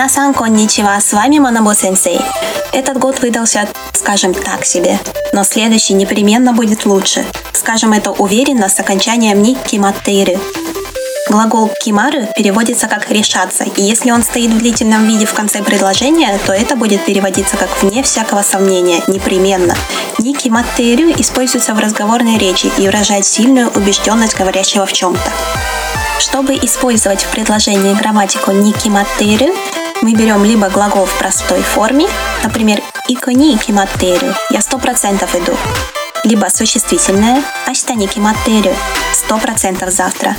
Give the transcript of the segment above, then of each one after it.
Минасан конничева, с вами Манабо Сенсей. Этот год выдался, скажем, так себе, но следующий непременно будет лучше. Скажем это уверенно с окончанием ни киматтейры. Глагол «кимары» переводится как «решаться», и если он стоит в длительном виде в конце предложения, то это будет переводиться как «вне всякого сомнения», непременно. «Ни киматтерю» используется в разговорной речи и выражает сильную убежденность говорящего в чем-то. Чтобы использовать в предложении грамматику «ни киматтерю», мы берем либо глагол в простой форме, например, «икони киматтерю» – «я сто процентов иду», либо существительное «ашта ни киматтерю» – «сто процентов завтра»,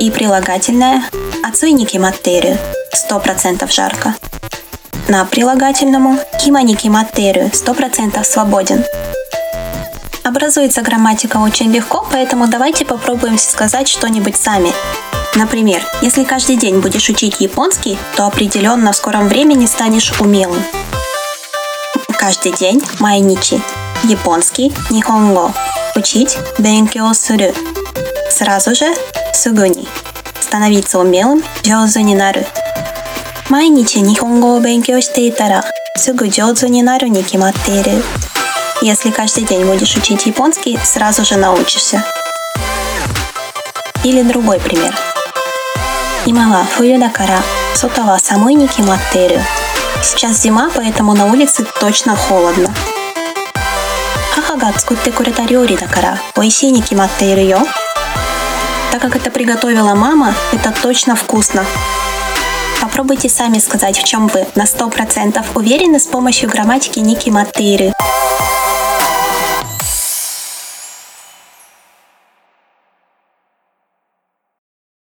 и прилагательное «Ацуйники маттерию» – 100% жарко. На прилагательному «Киманики маттерию» – 100% свободен. Образуется грамматика очень легко, поэтому давайте попробуем сказать что-нибудь сами. Например, если каждый день будешь учить японский, то определенно в скором времени станешь умелым. Каждый день майничи. Японский нихонго. Учить бенкио сурю. Сразу же сугуни. Становиться умелым джозу не нару. Майничи нихонго о бенкио штейтара. Сугу джозу не нару киматтейру. Если каждый день будешь учить японский, сразу же научишься. Или другой пример –今は冬だから外は寒いに決まっている Сейчас зима, поэтому на улице точно холодно. 母が作ってくれた料理だから美味しいに決まっているよ так как это приготовила мама, это точно вкусно. Попробуйте сами сказать, в чем вы на 100% уверены с помощью грамматики Ники Матыры.